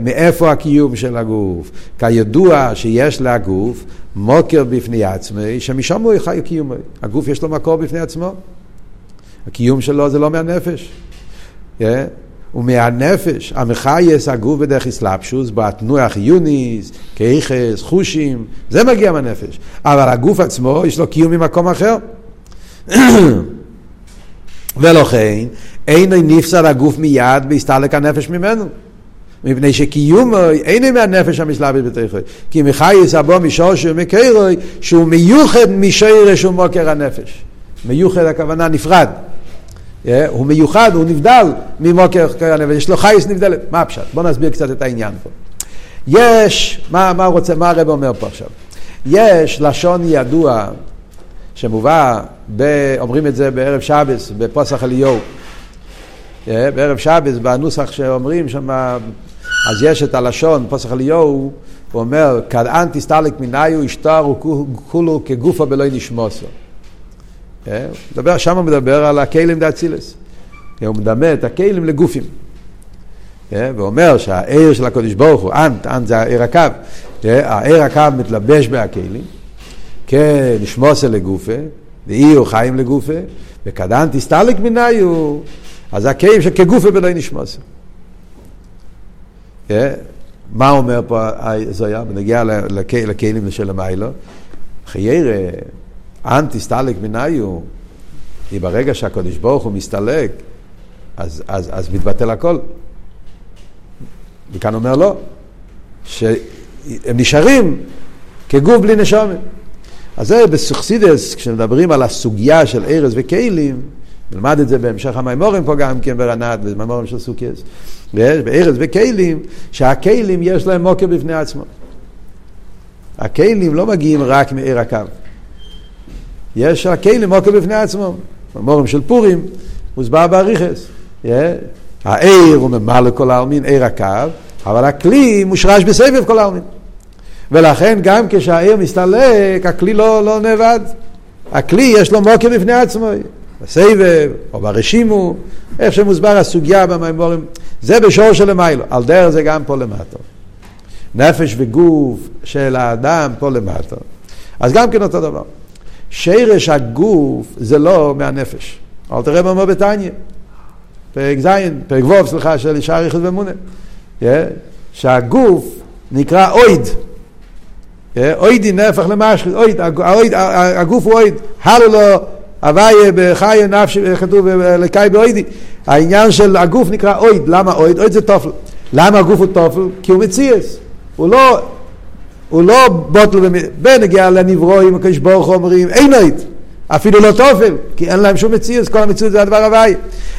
מאיפה הקיום של הגוף? כידוע שיש לגוף מוקר בפני עצמי, שמשם הוא חי קיומי. הגוף יש לו מקור בפני עצמו. הקיום שלו זה לא מהנפש. ומהנפש, המחייס הגוף בדרך אסלאפשוס, בתנועה חיוניס, כיכס, חושים, זה מגיע מהנפש. אבל הגוף עצמו, יש לו קיום ממקום אחר. *coughs* ולכן, אין נפסד הגוף מיד בהסתלק הנפש ממנו. מפני שקיום אין מהנפש המשלבת בתוכו. כי מחייס הבו משורשו ומקרוי, שהוא מיוחד משרש ומוקר הנפש. מיוחד הכוונה נפרד. Yeah, הוא מיוחד, הוא נבדל ממוקר הנפש, יש לו חייס נבדלת. מה הפשט? בואו נסביר קצת את העניין פה. יש, מה, מה, רוצה, מה הרב אומר פה עכשיו? יש לשון ידוע שמובא, ב, אומרים את זה בערב שבס, בפוסח אליהו. בערב שבס, בנוסח שאומרים שם, אז יש את הלשון, פוסח אליהו, הוא אומר, כדאן תסתלק מניו ישתר וכולו כגופה בלא נשמוסו. מדבר, שם הוא מדבר על הכלים דאצילס. הוא מדמה את הכלים לגופים. ואומר שהעיר של הקודש ברוך הוא, אנט, אנט זה העיר הקו, העיר הקו מתלבש בהכלים, כנשמוסה לגופה, ואי הוא חיים לגופה, וכדאן תסתלק מניו, אז הכלים שכגופה בלא נשמוסה. מה אומר פה הזויה בנגיע לכלים של המיילו? חיירה, אנטי סטלק מניו, היא ברגע שהקדוש ברוך הוא מסתלק, אז, אז, אז מתבטל הכל. וכאן אומר לא, שהם נשארים כגוף בלי נשומת. אז זה בסוכסידס, כשמדברים על הסוגיה של ארז וכלים, נלמד את זה בהמשך המימורים פה גם כן ברנת, במימורים של סוכיאס. בארץ וכלים, שהכלים יש להם מוקר בפני עצמו. הכלים לא מגיעים רק מעיר הקו. יש הכלים מוקר בפני עצמו. במורים של פורים, מוסבר באריכס. העיר הוא ממלא כל העלמין, עיר הקו, אבל הכלי מושרש בסבב כל העלמין. ולכן גם כשהעיר מסתלק, הכלי לא, לא נאבד. הכלי יש לו מוקר בפני עצמו. בסבב, או ברשימו, איך שמוסבר הסוגיה במימורים, זה בשור של למיילו, על דרך זה גם פה למטה. נפש וגוף של האדם פה למטה. אז גם כן אותו דבר. שרש הגוף זה לא מהנפש. אל תראה מה בתניא. פרק ז', פרק ו', סליחה, של אישה ריחוד ומונה. Yeah, שהגוף נקרא אויד. אוידי נהפך למשהו, אויד, הגוף הוא אויד. הלו לו הוויה בחיה נפשי, כתוב לקאי באוידי. העניין של הגוף נקרא אויד. למה אויד? אויד זה תופל. למה הגוף הוא תופל? כי הוא מציאס. הוא לא, הוא לא בוטל, בנגיע לנברואים, הקדוש ברוך הוא אומרים, אין אויד. אפילו לא תופל, כי אין להם שום מציאס, כל המציאות זה הדבר הוויה.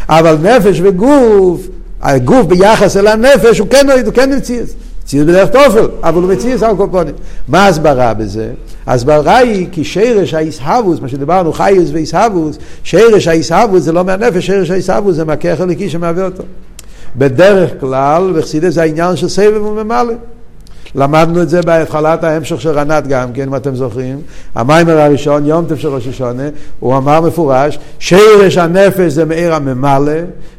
אבל נפש וגוף, הגוף ביחס אל הנפש הוא כן אויד, הוא כן מציאס. מציאות בדרך תופל, אבל הוא מציאס על כל פונים. מה ההסברה בזה? ההסברה היא כי שרש האיסהבוס, מה שדיברנו, חיוס ואיסהבוס, שרש האיסהבוס זה לא מהנפש, שרש האיסהבוס זה מהכרך הליקי שמהווה אותו. בדרך כלל, וחסידס זה העניין של סבב וממלא. למדנו את זה בהתחלת ההמשך של רנת גם כן, אם אתם זוכרים. המיימר הראשון, יום טף של ראש השונה, הוא אמר מפורש, שרש הנפש זה מאיר הממלא,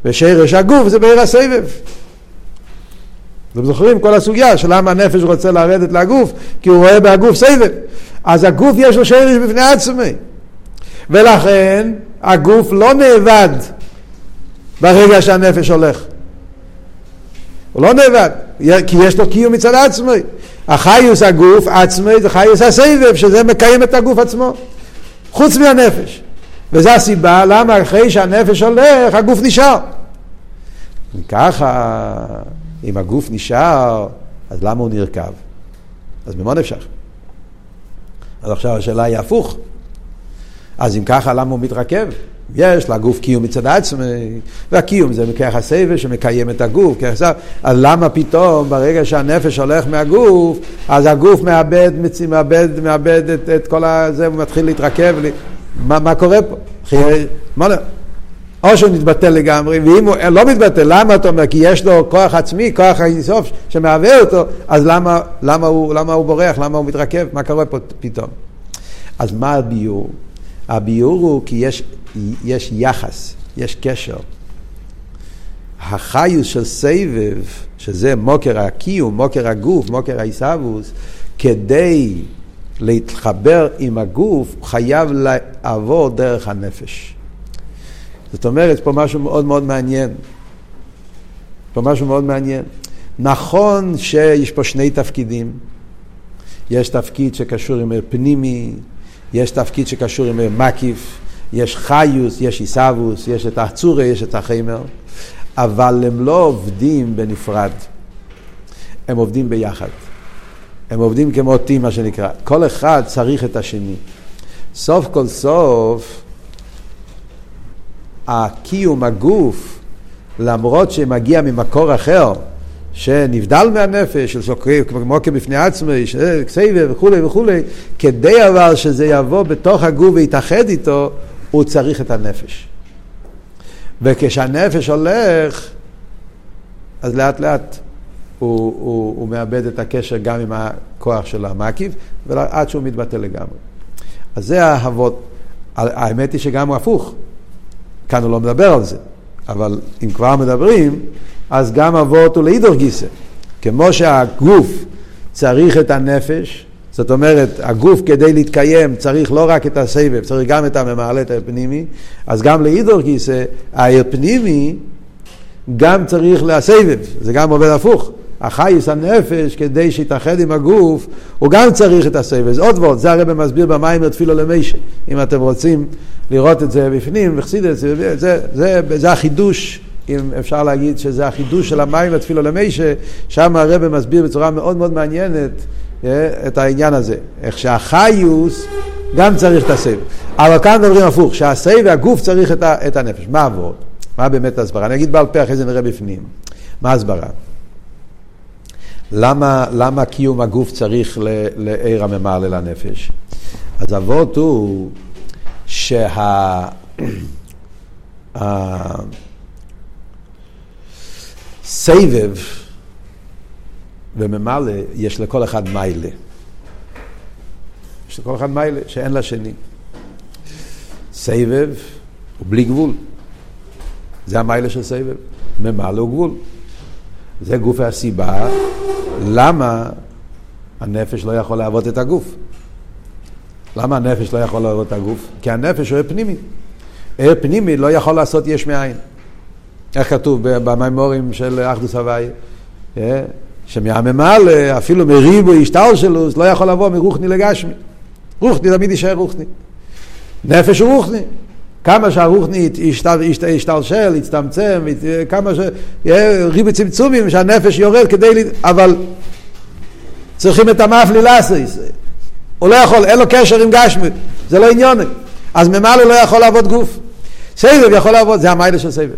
ושרש הגוף זה מאיר הסבב. אתם זוכרים כל הסוגיה של למה הנפש רוצה לרדת לגוף, כי הוא רואה בהגוף סבב. אז הגוף יש לו שרש בפני עצמי. ולכן הגוף לא נאבד ברגע שהנפש הולך. הוא לא נאבד, כי יש לו קיום מצד עצמי. החיוס הגוף עצמי זה חיוס הסבב, שזה מקיים את הגוף עצמו. חוץ מהנפש. וזו הסיבה למה אחרי שהנפש הולך, הגוף נשאר. ככה, אם הגוף נשאר, אז למה הוא נרקב? אז ממה נפשך? אז עכשיו השאלה היא הפוך. אז אם ככה, למה הוא מתרכב? יש לגוף קיום מצד עצמי, והקיום זה מכרך הסבל שמקיים את הגוף. אז למה פתאום ברגע שהנפש הולך מהגוף, אז הגוף מאבד, מאבד, מאבד את, את כל הזה, הוא מתחיל להתרכב. מה, מה קורה פה? מה, או שהוא מתבטל לגמרי, ואם הוא לא מתבטל, למה אתה אומר? כי יש לו כוח עצמי, כוח האינסוף שמהווה אותו, אז למה, למה, הוא, למה הוא בורח, למה הוא מתרכב? מה קורה פה פתאום? אז מה הביור? הביור הוא כי יש, יש יחס, יש קשר. החיוס של סבב, שזה מוקר הקיום, מוקר הגוף, מוקר העיסאוווס, כדי להתחבר עם הגוף, חייב לעבור דרך הנפש. זאת אומרת, פה משהו מאוד מאוד מעניין. פה משהו מאוד מעניין. נכון שיש פה שני תפקידים. יש תפקיד שקשור עם פנימי, יש תפקיד שקשור עם מקיף, יש חיוס, יש עיסאוווס, יש את הצורי, יש את החיימר, אבל הם לא עובדים בנפרד, הם עובדים ביחד. הם עובדים כמו אותי, מה שנקרא. כל אחד צריך את השני. סוף כל סוף, הקיום, הגוף, למרות שמגיע ממקור אחר, שנבדל מהנפש, של מוקר בפני עצמי, כסייבה וכולי וכולי, כדי אבל שזה יבוא בתוך הגוף ויתאחד איתו, הוא צריך את הנפש. וכשהנפש הולך, אז לאט לאט הוא, הוא, הוא מאבד את הקשר גם עם הכוח של המקיף, ועד שהוא מתבטל לגמרי. אז זה האהבות. האמת היא שגם הוא הפוך. כאן הוא לא מדבר על זה, אבל אם כבר מדברים, אז גם אבות הוא לאידור גיסא. כמו שהגוף צריך את הנפש, זאת אומרת, הגוף כדי להתקיים צריך לא רק את הסבב, צריך גם את את הפנימי, אז גם לאידור גיסא, העיר פנימי גם צריך לסבב, זה גם עובד הפוך. החייס הנפש, כדי שיתאחד עם הגוף, הוא גם צריך את הסבב. עוד ועוד, זה הרב מסביר במיימר תפילו למישה. אם אתם רוצים לראות את זה בפנים, וחסידת, זה, זה, זה, זה החידוש, אם אפשר להגיד שזה החידוש של המיימר תפילו למישה, שם הרב מסביר בצורה מאוד מאוד מעניינת אה, את העניין הזה. איך שהחיוס גם צריך את הסבב. אבל כאן מדברים הפוך, שהסבב והגוף צריך את, את הנפש. מה עבוד? מה באמת ההסברה? אני אגיד בעל פה, אחרי זה נראה בפנים. מה ההסברה? למה, למה קיום הגוף צריך לעיר הממלא לנפש? אז אבות הוא שה... *clears throat* סבב וממלא יש לכל אחד מיילה. יש לכל אחד מיילה שאין לשני. סבב הוא בלי גבול. זה המיילה של סבב. ממלא הוא גבול. זה גוף הסיבה למה הנפש לא יכול לעבוד את הגוף. למה הנפש לא יכול לעבוד את הגוף? כי הנפש הוא פנימי. ער פנימי לא יכול לעשות יש מאין. איך כתוב במימורים של אחדוס הוואי? אה? שמהממלא, אפילו מריבו השטר שלו, לא יכול לבוא מרוחני לגשמי. רוחני תמיד יישאר רוחני. נפש הוא רוחני. כמה שהרוחני ישתלשל, יצטמצם, כמה ש... ריבי צמצומים, שהנפש יורד כדי... אבל צריכים את המאפלי לאסריס. הוא לא יכול, אין לו קשר עם גשמי, זה לא עניוני. אז ממלא לא יכול לעבוד גוף. סבב יכול לעבוד, זה המיילה של סבב.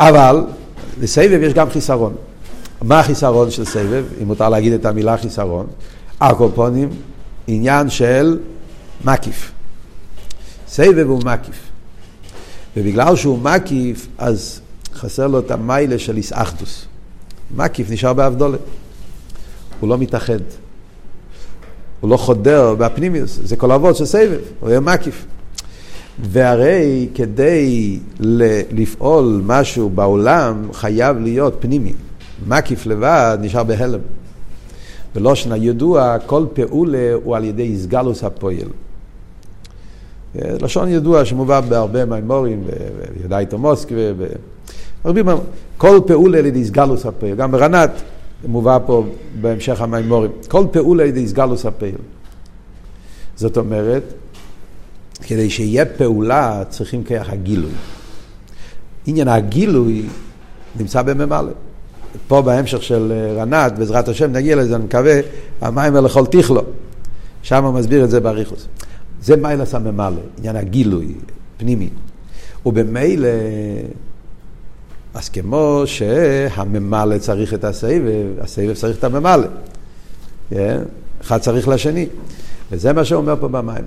אבל לסבב יש גם חיסרון. מה החיסרון של סבב, אם מותר להגיד את המילה חיסרון? אקופונים, עניין של מקיף. סבב הוא מקיף. ובגלל שהוא מקיף, אז חסר לו את המיילה של איסאחדוס. מקיף נשאר באבדולת. הוא לא מתאחד. הוא לא חודר בפנימיוס, זה כל אבות של סבב, הוא יהיה מקיף. והרי כדי לפעול משהו בעולם חייב להיות פנימי. מקיף לבד נשאר בהלם. בלושן הידוע, כל פעולה הוא על ידי איסגלוס הפועל. לשון ידוע שמובא בהרבה מימורים, וידעיתו מוסק, ורבים, כל פעולה על ידי הפועל. גם ברנת מובא פה בהמשך המימורים. כל פעולה על ידי הפועל. זאת אומרת, כדי שיהיה פעולה צריכים כיח הגילוי. עניין הגילוי נמצא בממלא. פה בהמשך של רנת, בעזרת השם נגיע לזה, אני מקווה, המים לכל תכלו. שם הוא מסביר את זה באריכוס. זה מיילס הממלא, עניין הגילוי, פנימי. ובמילא, אז כמו שהממלא צריך את הסבב, הסבב צריך את הממלא. אחד צריך לשני. וזה מה שאומר פה במים.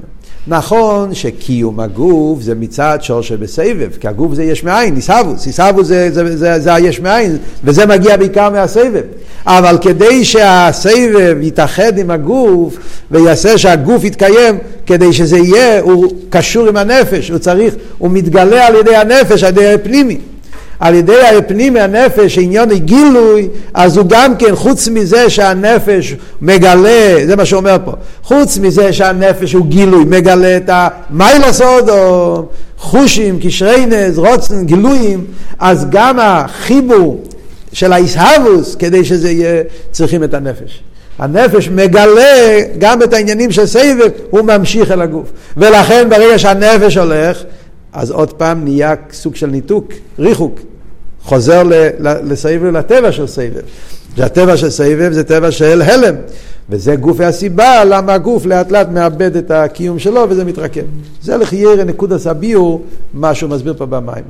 נכון שקיום הגוף זה מצד שור שבסבב, כי הגוף זה יש מאין, ניסבוס, ניסבוס זה, זה, זה, זה היש מאין, וזה מגיע בעיקר מהסבב. אבל כדי שהסבב יתאחד עם הגוף ויעשה שהגוף יתקיים, כדי שזה יהיה, הוא קשור עם הנפש, הוא צריך, הוא מתגלה על ידי הנפש, על ידי הפנימי. על ידי הפנים הנפש, עניין גילוי, אז הוא גם כן, חוץ מזה שהנפש מגלה, זה מה שאומר פה, חוץ מזה שהנפש הוא גילוי, מגלה את המיילס או חושים, קשרי נז, רוצן, גילויים, אז גם החיבור של האיסהבוס, כדי שזה יהיה, צריכים את הנפש. הנפש מגלה גם את העניינים של סבב, הוא ממשיך אל הגוף. ולכן ברגע שהנפש הולך, אז עוד פעם נהיה סוג של ניתוק, ריחוק. חוזר לסבב, לטבע של סבב. והטבע של סבב זה טבע של הלם. וזה גוף הסיבה למה הגוף לאט לאט מאבד את הקיום שלו וזה מתרקם. זה לחיירה נקודס הביור, מה שהוא מסביר פה במים.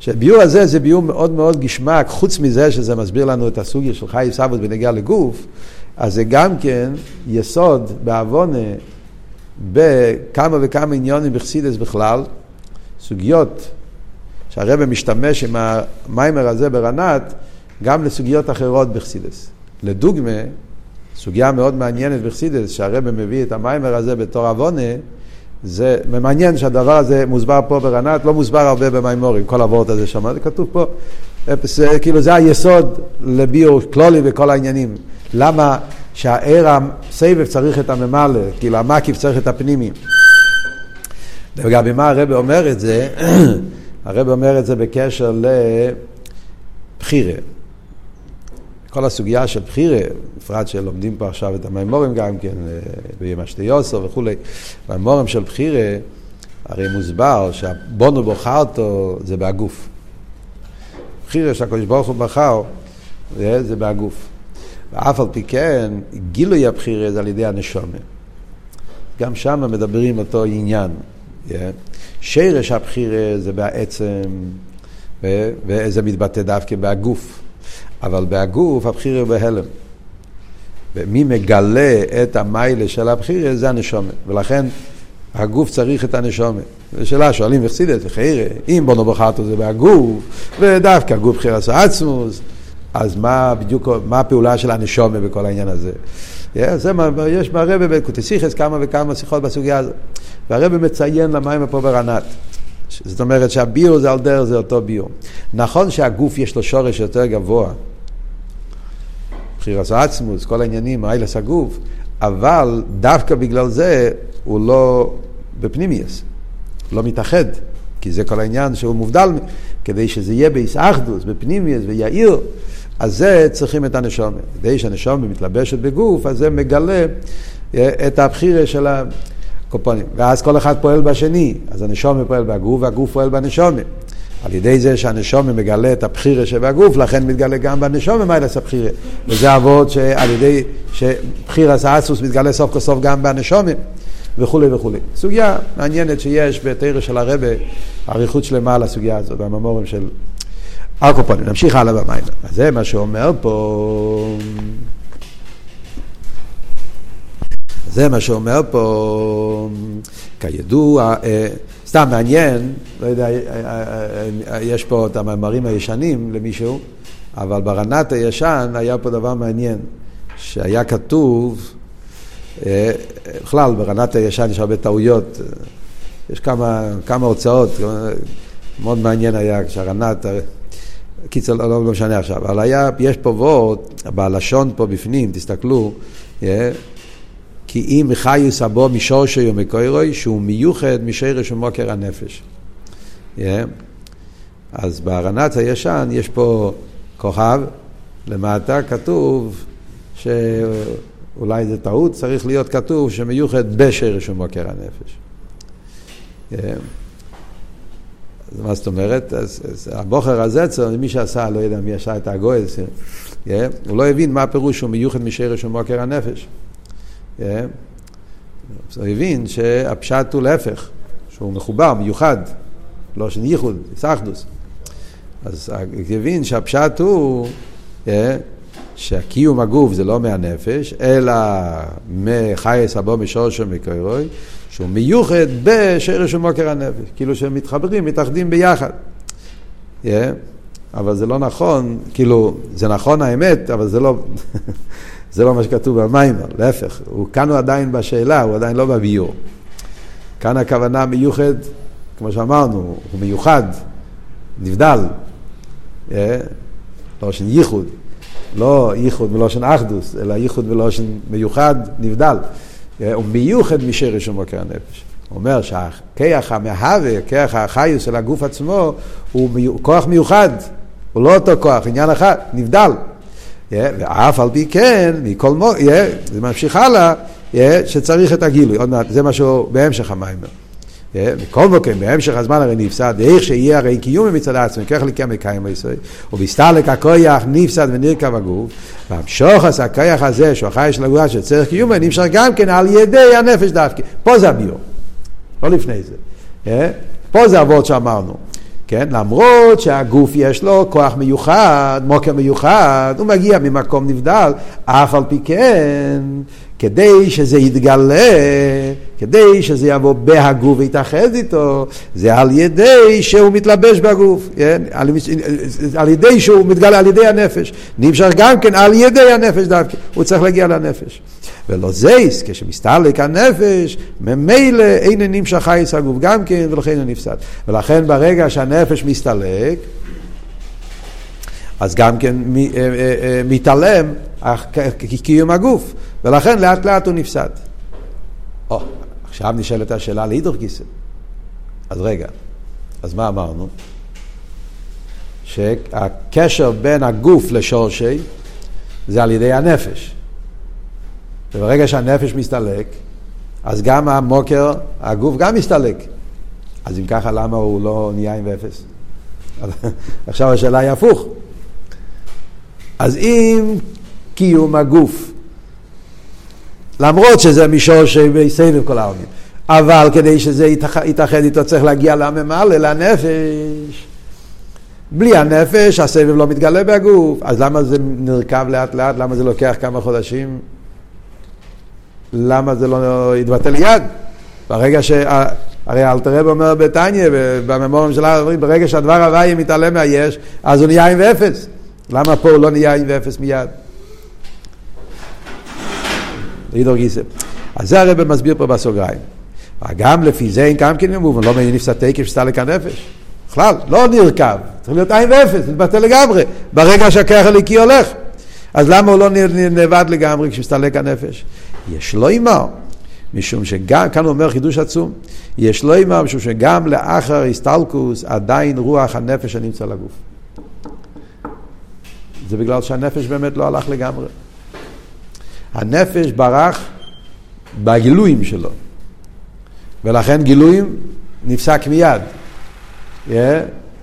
שהביור הזה זה ביור מאוד מאוד גשמק, חוץ מזה שזה מסביר לנו את הסוגיה של חי סבות בנגיעה לגוף, אז זה גם כן יסוד בעוונה בכמה וכמה עניונים בחסידס בכלל, סוגיות שהרבא משתמש עם המיימר הזה ברנת גם לסוגיות אחרות בחסידס. לדוגמה, סוגיה מאוד מעניינת בחסידס, שהרבא מביא את המיימר הזה בתור עוונה, זה מעניין שהדבר הזה מוסבר פה ברנת, לא מוסבר הרבה במיימורים, כל הוורט הזה שם, זה כתוב פה, זה, כאילו זה היסוד לביור כלולי וכל העניינים. למה שהער הסבב צריך את הממלא, כאילו המקיף צריך את הפנימי. לגבי מה הרב אומר את זה, *clears throat* הרב אומר את זה בקשר לבחירה. כל הסוגיה של בחירה, בפרט שלומדים פה עכשיו את המימורים גם כן, אה, בימי שתי יוסו וכולי, המימורים של בחירה, הרי מוסבר שהבונו בוחרתו זה בהגוף. בחירה שהקדוש ברוך הוא בחר, אה, זה בהגוף. ואף על פי כן, גילוי הבחירה זה על ידי הנשומה. גם שם מדברים אותו עניין. שרש הבחירה זה בעצם, וזה מתבטא דווקא בהגוף. אבל בהגוף הבחירה בהלם. ומי מגלה את המיילה של הבחירה זה הנשומה. ולכן הגוף צריך את הנשומה. זו שאלה, שואלים וחסידת וחיירה, אם בונו בחרתו זה בהגוף, ודווקא הגוף בחירה עצמוס, אז מה בדיוק, מה הפעולה של הנשומה בכל העניין הזה? זה מה, יש ברבי בקוטסיכס כמה וכמה שיחות בסוגיה הזאת. והרבי מציין למים פה ברנת. זאת אומרת שהביור זה על דרך זה אותו ביור. נכון שהגוף יש לו שורש יותר גבוה, בחירס עצמוס, כל העניינים, איילס הגוף, אבל דווקא בגלל זה הוא לא בפנימיוס, לא מתאחד, כי זה כל העניין שהוא מובדל, כדי שזה יהיה באיסאחדוס, בפנימיוס ויעיר, אז זה צריכים את הנשומת. כדי שהנשומת מתלבשת בגוף, אז זה מגלה אה, את הבחירה של הקופונים. ואז כל אחד פועל בשני, אז הנשומת פועל בגוף והגוף פועל בנשומת. על ידי זה שהנשומה מגלה את הבחירה שבגוף, לכן מתגלה גם בנשומה מיילס הבחירה. וזה אבות שעל ידי שבחירס האסוס מתגלה סוף כל סוף גם בנשומה. וכולי וכולי. סוגיה מעניינת שיש בתרא של הרבה, אריכות שלמה על הסוגיה הזאת, בממורים של ארקופונים. נמשיך הלאה במים. אז זה מה שאומר פה... זה מה שאומר פה, כידוע, אה, סתם מעניין, לא יודע, אה, אה, יש פה את המאמרים הישנים למישהו, אבל ברנת הישן היה פה דבר מעניין, שהיה כתוב, בכלל ברנת הישן יש הרבה טעויות, יש כמה, כמה הוצאות, מאוד מעניין היה כשהרנת, קיצר, לא, לא משנה עכשיו, אבל היה, יש פה וורט, בלשון פה בפנים, תסתכלו, כי אם חיוס הבו משורשו ומקוירוי, שהוא מיוחד משרש ומוקר הנפש. Yeah. אז בהרנץ הישן יש פה כוכב, למטה כתוב שאולי זה טעות, צריך להיות כתוב שמיוחד בשרש ומוקר הנפש. Yeah. מה זאת אומרת? אז, אז הבוחר הזה, מי שעשה, לא יודע מי עשה את הגוי, yeah, הוא לא הבין מה הפירוש שהוא מיוחד משרש ומוקר הנפש. אז הוא הבין שהפשט הוא להפך, שהוא מחובר, מיוחד, לא של ייחוד, סחדוס. אז הוא הבין שהפשט הוא שהקיום הגוף זה לא מהנפש, אלא מחייס הבו משורשו מקוירוי, שהוא מיוחד בשרש ומוקר הנפש, כאילו שהם מתחברים, מתאחדים ביחד. Yeah. אבל זה לא נכון, כאילו, זה נכון האמת, אבל זה לא... *laughs* זה לא מה שכתוב במיימר, להפך, הוא, כאן הוא עדיין בשאלה, הוא עדיין לא בביור. כאן הכוונה מיוחד, כמו שאמרנו, הוא מיוחד, נבדל, אה? לושן ייחוד, לא ייחוד מלושן אחדוס, אלא ייחוד מלושן מיוחד, נבדל. אה? הוא מיוחד משרש ומוקר הנפש. הוא אומר שהכיח המהווה, כיח החיוס של הגוף עצמו, הוא כוח מיוחד, הוא לא אותו כוח, עניין אחד, נבדל. ואף על פי כן, מכל מו... זה ממשיך הלאה, שצריך את הגילוי. עוד מעט, זה משהו בהמשך המיימר. מכל מקום, בהמשך הזמן הרי נפסד, איך שיהיה הרי קיום מצד עצמם, כך לקיים מקיים בישראל, ובסתלק הכויח נפסד ונרכב הגוף, והמשוחס הכויח הזה, שהוא החי של הגוף שצריך קיום, נמשך גם כן על ידי הנפש דווקא. פה זה הביור, לא לפני זה. פה זה אבות שאמרנו. כן? למרות שהגוף יש לו כוח מיוחד, מוקר מיוחד, הוא מגיע ממקום נבדל, אף על פי כן, כדי שזה יתגלה, כדי שזה יבוא בהגוף ויתאחד איתו, זה על ידי שהוא מתלבש בגוף, כן? על, על ידי שהוא מתגלה על ידי הנפש. נמשך גם כן על ידי הנפש דווקא, הוא צריך להגיע לנפש. ולא זייס, כשמסתלק הנפש, ממילא אין נמשך חייס הגוף גם כן, ולכן הוא נפסד. ולכן ברגע שהנפש מסתלק, אז גם כן אה, אה, אה, מתעלם קיום הגוף, ולכן לאט לאט הוא נפסד. או, עכשיו נשאלת השאלה להידור גיסא. אז רגע, אז מה אמרנו? שהקשר בין הגוף לשורשי זה על ידי הנפש. וברגע שהנפש מסתלק, אז גם המוקר, הגוף גם מסתלק. אז אם ככה, למה הוא לא נהיה עם ואפס? *laughs* עכשיו השאלה היא הפוך. אז אם קיום הגוף, למרות שזה מישור שבסבב כל העולמים, אבל כדי שזה יתאחד איתו צריך להגיע לממלא, לנפש. בלי הנפש הסבב לא מתגלה בגוף, אז למה זה נרקב לאט לאט? למה זה לוקח כמה חודשים? למה זה לא יתבטל יד? ברגע ש... הרי אלתר רב אומר בתניא, בממורים שלה, ברגע שהדבר הוואי מתעלם מהיש, אז הוא נהיה עם ואפס. למה פה הוא לא נהיה עם ואפס מיד? אידור גיסא. אז זה הרב מסביר פה בסוגריים. גם לפי זה אין גם כן מובן, לא מעניין נפסד תקף שסתלק הנפש. בכלל, לא נרכב, צריך להיות עין ואפס, מתבטל לגמרי, ברגע שהכרך הליקי הולך. אז למה הוא לא נאבד לגמרי כשמסתלק הנפש? יש לו אימר, משום שגם, כאן הוא אומר חידוש עצום, יש לו אימר משום שגם לאחר הסטלקוס עדיין רוח הנפש הנמצא לגוף. זה בגלל שהנפש באמת לא הלך לגמרי. הנפש ברח בגילויים שלו, ולכן גילויים נפסק מיד. Yeah,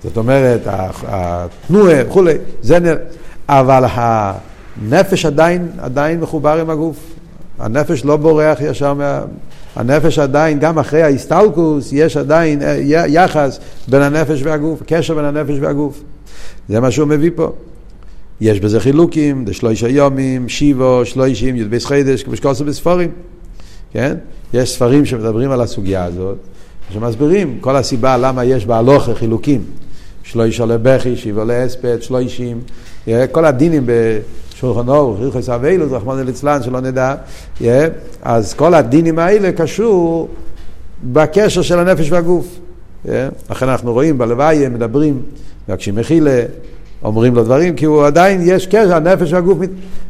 זאת אומרת, התנועה וכולי, זה נ... אבל הנפש עדיין, עדיין מחובר עם הגוף. הנפש לא בורח ישר מה... הנפש עדיין, גם אחרי ההסטלקוס, יש עדיין אה, יחס בין הנפש והגוף, קשר בין הנפש והגוף. זה מה שהוא מביא פה. יש בזה חילוקים, דשלושה יומים, שיבו, שלושים, י"ב חידש, כמו שקורסו בספורים, כן? יש ספרים שמדברים על הסוגיה הזאת, שמסבירים כל הסיבה למה יש בהלוכה חילוקים. שלושה לבכי, שיבו להספד, שלושים, כל הדינים בשולחן אור, ריחוס אביילו, רחמנא ליצלן, שלא נדע, אז כל הדינים האלה קשור בקשר של הנפש והגוף. לכן אנחנו רואים בלוויה, מדברים, מבקשים מחילה, אומרים לו דברים, כי הוא עדיין, יש קשר, הנפש והגוף,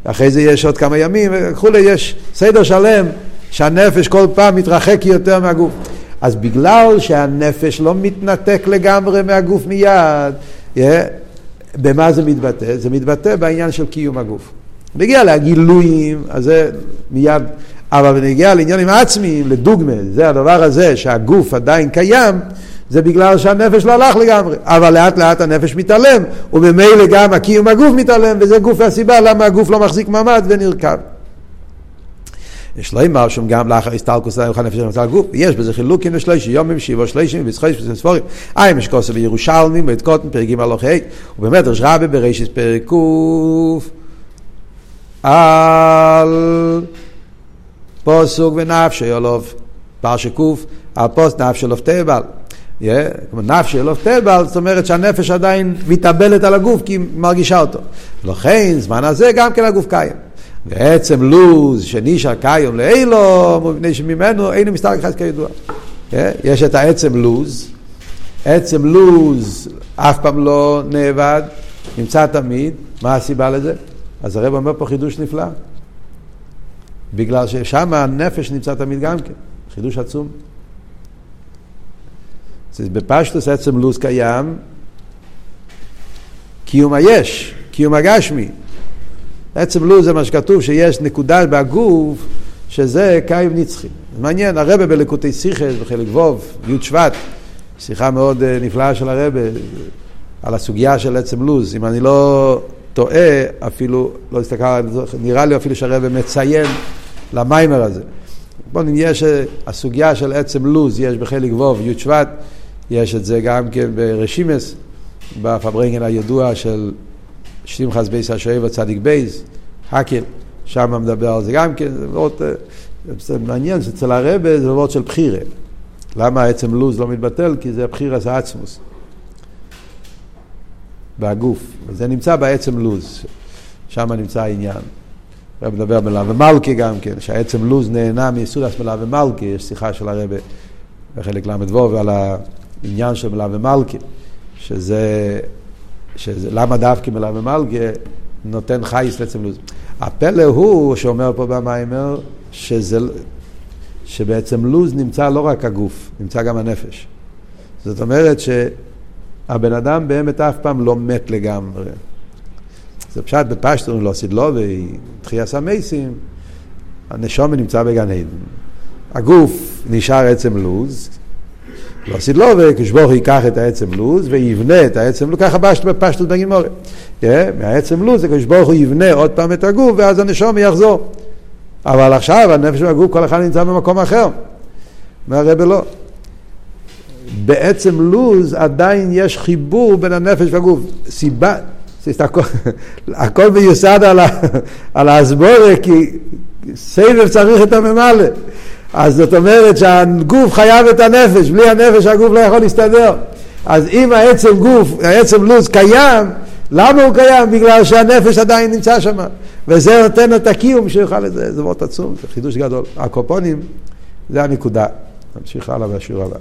אחרי זה יש עוד כמה ימים וכולי, יש סדר שלם שהנפש כל פעם מתרחק יותר מהגוף. אז בגלל שהנפש לא מתנתק לגמרי מהגוף מיד, yeah, במה זה מתבטא? זה מתבטא בעניין של קיום הגוף. נגיע לגילויים, אז זה מיד, אבל בנגיע לעניינים עצמיים, לדוגמה, זה הדבר הזה שהגוף עדיין קיים, זה בגלל שהנפש לא הלך לגמרי, אבל לאט לאט הנפש מתעלם, וממילא גם הקיום הגוף מתעלם, וזה גוף הסיבה למה הגוף לא מחזיק מעמד ונרקב. יש לו אמר שם גם לאחר הסתלקוס להם חנפש של מצל גוף, יש בזה חילוקים לשלוש יומים, שבעה שלושים, וצחוש וספורים. אי משקוסו בירושלמים, ואת קוטן, פרק ג' הלוך ה', ובאמת ראש רבי בראשית פרק ק' על פוסוק ונפשי אלוף, פרשי ק', על פוס נפשי אלוף תבל. נפשי אלוף תבל, זאת אומרת שהנפש עדיין מתאבלת על הגוף כי היא מרגישה אותו. לכן, זמן הזה גם כן הגוף קיים. ועצם לוז שנישא קיום לאילו, מפני שממנו אינו מסתלק חס כידוע. יש את העצם לוז, עצם לוז אף פעם לא נאבד, נמצא תמיד, מה הסיבה לזה? אז הרב אומר פה חידוש נפלא. בגלל ששם הנפש נמצא תמיד גם כן, חידוש עצום. בפשטוס עצם לוז קיים, קיום היש, קיום הגשמי. עצם לו זה מה שכתוב, שיש נקודה בגוף, שזה קיים נצחי. מעניין, הרבה בלקוטי סיכס, בחלק ווב, י' שבט, שיחה מאוד אה, נפלאה של הרבה על הסוגיה של עצם לוז. אם אני לא טועה, אפילו, לא הסתכל, נראה לי אפילו שהרבה מציין למיימר הזה. בואו נראה שהסוגיה של עצם לוז יש בחלק ווב, י' שבט, יש את זה גם כן ברשימס, בפברנגן הידוע של שמחס בייס השואב הצדיק בייס, הקל, שם מדבר על זה גם כן, ועוד, זה מעניין שאצל הרבה זה וורד של בחירה. למה עצם לוז לא מתבטל? כי זה בחירס העצמוס. בגוף. זה נמצא בעצם לוז, שם נמצא העניין. הרב מדבר בלאו ומלכי גם כן, שהעצם לוז נהנה מיסודס מלאו ומלכי, יש שיחה של הרבה בחלק ל"ו ועל העניין של מלאו ומלכי, שזה, שזה למה דווקא מלאו ומלכי נותן חייס לעצם לוז. הפלא הוא שאומר פה במיימר, שזה, שבעצם לוז נמצא לא רק הגוף, נמצא גם הנפש. זאת אומרת שהבן אדם באמת אף פעם לא מת לגמרי. זה פשט בפשטון לא סדלובי, תחייה סמייסים, הנשום נמצא בגן עדן. הגוף נשאר עצם לוז, לא סדלובי, כשברוך ייקח את העצם לוז ויבנה את העצם לוז, ככה בפשטות בגימורי. Yeah, מהעצם לוז זה הוא יבנה עוד פעם את הגוף ואז הנשום יחזור. אבל עכשיו הנפש והגוף כל אחד נמצא במקום אחר. הרב לא. בעצם לוז עדיין יש חיבור בין הנפש והגוף. סיבה, הכל, הכל מיוסד על, על ההסבורה, כי סבב צריך את הממלא. אז זאת אומרת שהגוף חייב את הנפש, בלי הנפש הגוף לא יכול להסתדר. אז אם העצם גוף, העצם לוז קיים, למה הוא קיים? בגלל שהנפש עדיין נמצא שם. וזה נותן את הקיום שיוכל לזה, זה מאוד עצום, זה חידוש גדול. הקופונים, זה הנקודה. נמשיך הלאה בשיעור הבא.